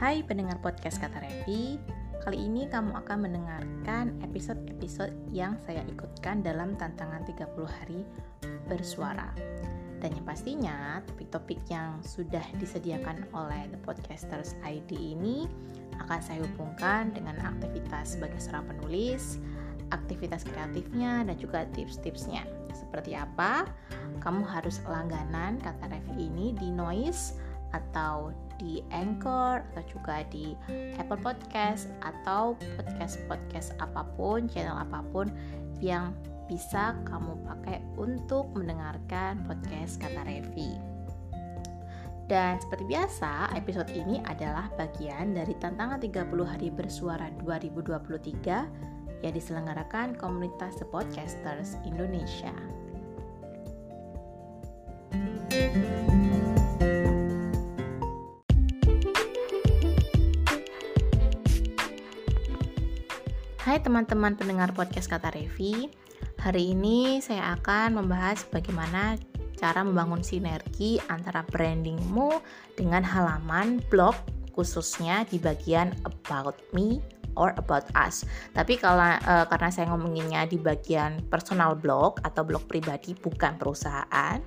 Hai pendengar podcast Kata Revi Kali ini kamu akan mendengarkan episode-episode yang saya ikutkan dalam tantangan 30 hari bersuara Dan yang pastinya topik-topik yang sudah disediakan oleh The Podcasters ID ini akan saya hubungkan dengan aktivitas sebagai seorang penulis, aktivitas kreatifnya, dan juga tips-tipsnya. Seperti apa? Kamu harus langganan kata Revi ini di Noise atau di Anchor atau juga di Apple Podcast atau podcast-podcast apa pun, channel apa pun yang bisa kamu pakai untuk mendengarkan podcast kata Revi. Dan seperti biasa, episode ini adalah bagian dari tantangan 30 hari bersuara 2023 yang diselenggarakan komunitas The Podcasters Indonesia. Hai teman-teman pendengar podcast Kata Revi Hari ini saya akan membahas bagaimana cara membangun sinergi antara brandingmu dengan halaman blog khususnya di bagian About Me or about us. Tapi kalau uh, karena saya ngomonginnya di bagian personal blog atau blog pribadi bukan perusahaan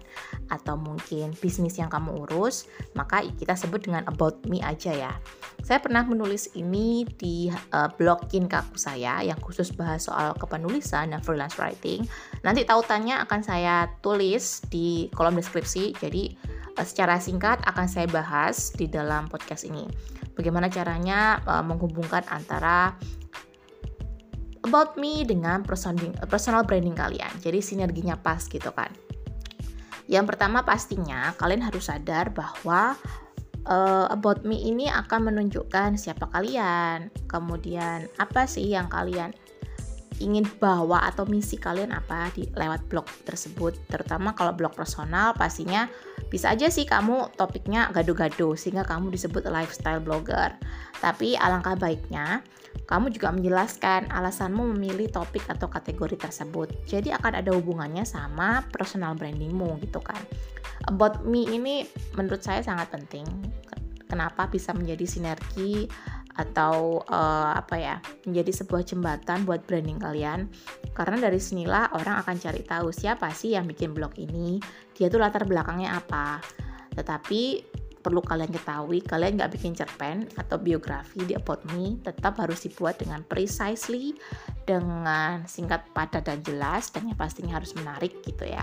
atau mungkin bisnis yang kamu urus, maka kita sebut dengan about me aja ya. Saya pernah menulis ini di uh, blog Kinkaku saya yang khusus bahas soal kepenulisan dan freelance writing. Nanti tautannya akan saya tulis di kolom deskripsi. Jadi uh, secara singkat akan saya bahas di dalam podcast ini bagaimana caranya uh, menghubungkan antara about me dengan personal branding kalian. Jadi sinerginya pas gitu kan. Yang pertama pastinya kalian harus sadar bahwa uh, about me ini akan menunjukkan siapa kalian, kemudian apa sih yang kalian ingin bawa atau misi kalian apa di lewat blog tersebut? Terutama kalau blog personal pastinya bisa aja sih kamu topiknya gado-gado sehingga kamu disebut lifestyle blogger. Tapi alangkah baiknya kamu juga menjelaskan alasanmu memilih topik atau kategori tersebut. Jadi akan ada hubungannya sama personal brandingmu gitu kan. About me ini menurut saya sangat penting. Kenapa bisa menjadi sinergi atau uh, apa ya menjadi sebuah jembatan buat branding kalian. Karena dari sinilah orang akan cari tahu siapa sih yang bikin blog ini dia tuh latar belakangnya apa. Tetapi perlu kalian ketahui kalian nggak bikin cerpen atau biografi di About Me tetap harus dibuat dengan precisely dengan singkat padat dan jelas dan yang pastinya harus menarik gitu ya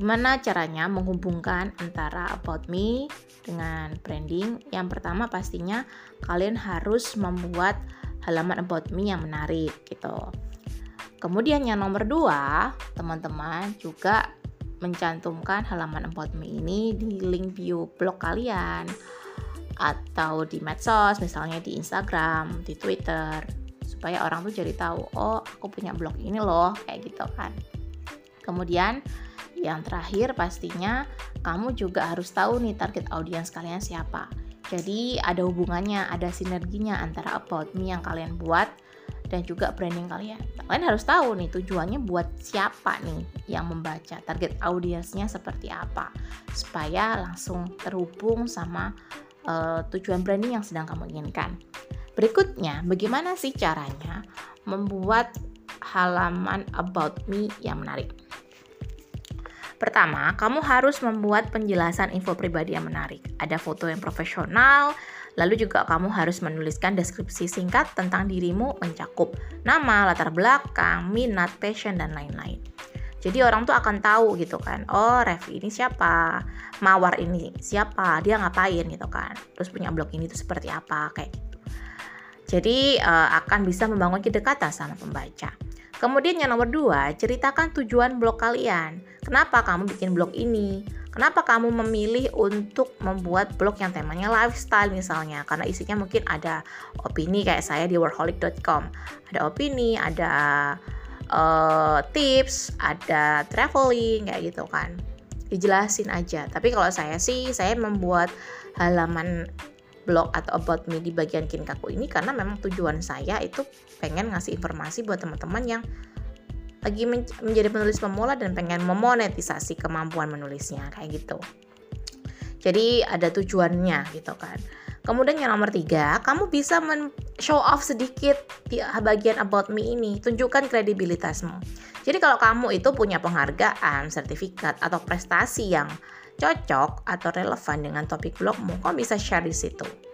Gimana caranya menghubungkan antara about me dengan branding? Yang pertama pastinya kalian harus membuat halaman about me yang menarik gitu. Kemudian yang nomor dua, teman-teman juga mencantumkan halaman about me ini di link bio blog kalian atau di medsos, misalnya di Instagram, di Twitter, supaya orang tuh jadi tahu, oh aku punya blog ini loh, kayak gitu kan. Kemudian yang terakhir pastinya kamu juga harus tahu nih target audiens kalian siapa. Jadi ada hubungannya, ada sinerginya antara about me yang kalian buat dan juga branding kalian. Kalian harus tahu nih tujuannya buat siapa nih yang membaca, target audiensnya seperti apa, supaya langsung terhubung sama uh, tujuan branding yang sedang kamu inginkan. Berikutnya, bagaimana sih caranya membuat halaman about me yang menarik? Pertama, kamu harus membuat penjelasan info pribadi yang menarik. Ada foto yang profesional, lalu juga kamu harus menuliskan deskripsi singkat tentang dirimu mencakup nama, latar belakang, minat, passion, dan lain-lain. Jadi orang tuh akan tahu gitu kan, oh Revi ini siapa, Mawar ini siapa, dia ngapain gitu kan, terus punya blog ini tuh seperti apa kayak gitu. Jadi uh, akan bisa membangun kedekatan sama pembaca. Kemudian yang nomor dua, ceritakan tujuan blog kalian. Kenapa kamu bikin blog ini? Kenapa kamu memilih untuk membuat blog yang temanya lifestyle misalnya? Karena isinya mungkin ada opini kayak saya di workaholic.com. Ada opini, ada uh, tips, ada traveling kayak gitu kan. Dijelasin aja. Tapi kalau saya sih, saya membuat halaman blog atau about me di bagian kinkaku ini karena memang tujuan saya itu pengen ngasih informasi buat teman-teman yang lagi men menjadi penulis pemula dan pengen memonetisasi kemampuan menulisnya kayak gitu. Jadi ada tujuannya gitu kan. Kemudian yang nomor tiga, kamu bisa men show off sedikit di bagian about me ini, tunjukkan kredibilitasmu. Jadi kalau kamu itu punya penghargaan, sertifikat atau prestasi yang cocok atau relevan dengan topik blogmu, kamu bisa share di situ.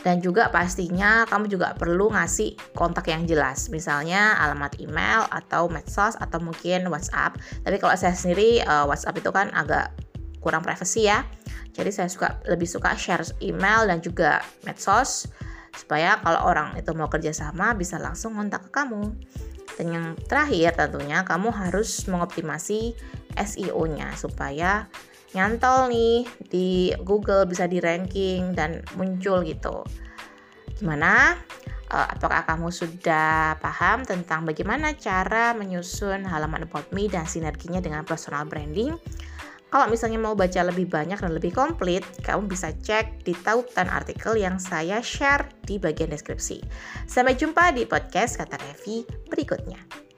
Dan juga pastinya kamu juga perlu ngasih kontak yang jelas, misalnya alamat email atau medsos atau mungkin WhatsApp. Tapi kalau saya sendiri uh, WhatsApp itu kan agak kurang privasi ya. Jadi saya suka lebih suka share email dan juga medsos supaya kalau orang itu mau kerjasama bisa langsung kontak ke kamu. Dan yang terakhir tentunya kamu harus mengoptimasi SEO-nya supaya nyantol nih di Google bisa di ranking dan muncul gitu. Gimana? Uh, apakah kamu sudah paham tentang bagaimana cara menyusun halaman about me dan sinerginya dengan personal branding? Kalau misalnya mau baca lebih banyak dan lebih komplit, kamu bisa cek di tautan artikel yang saya share di bagian deskripsi. Sampai jumpa di podcast Kata Revi berikutnya.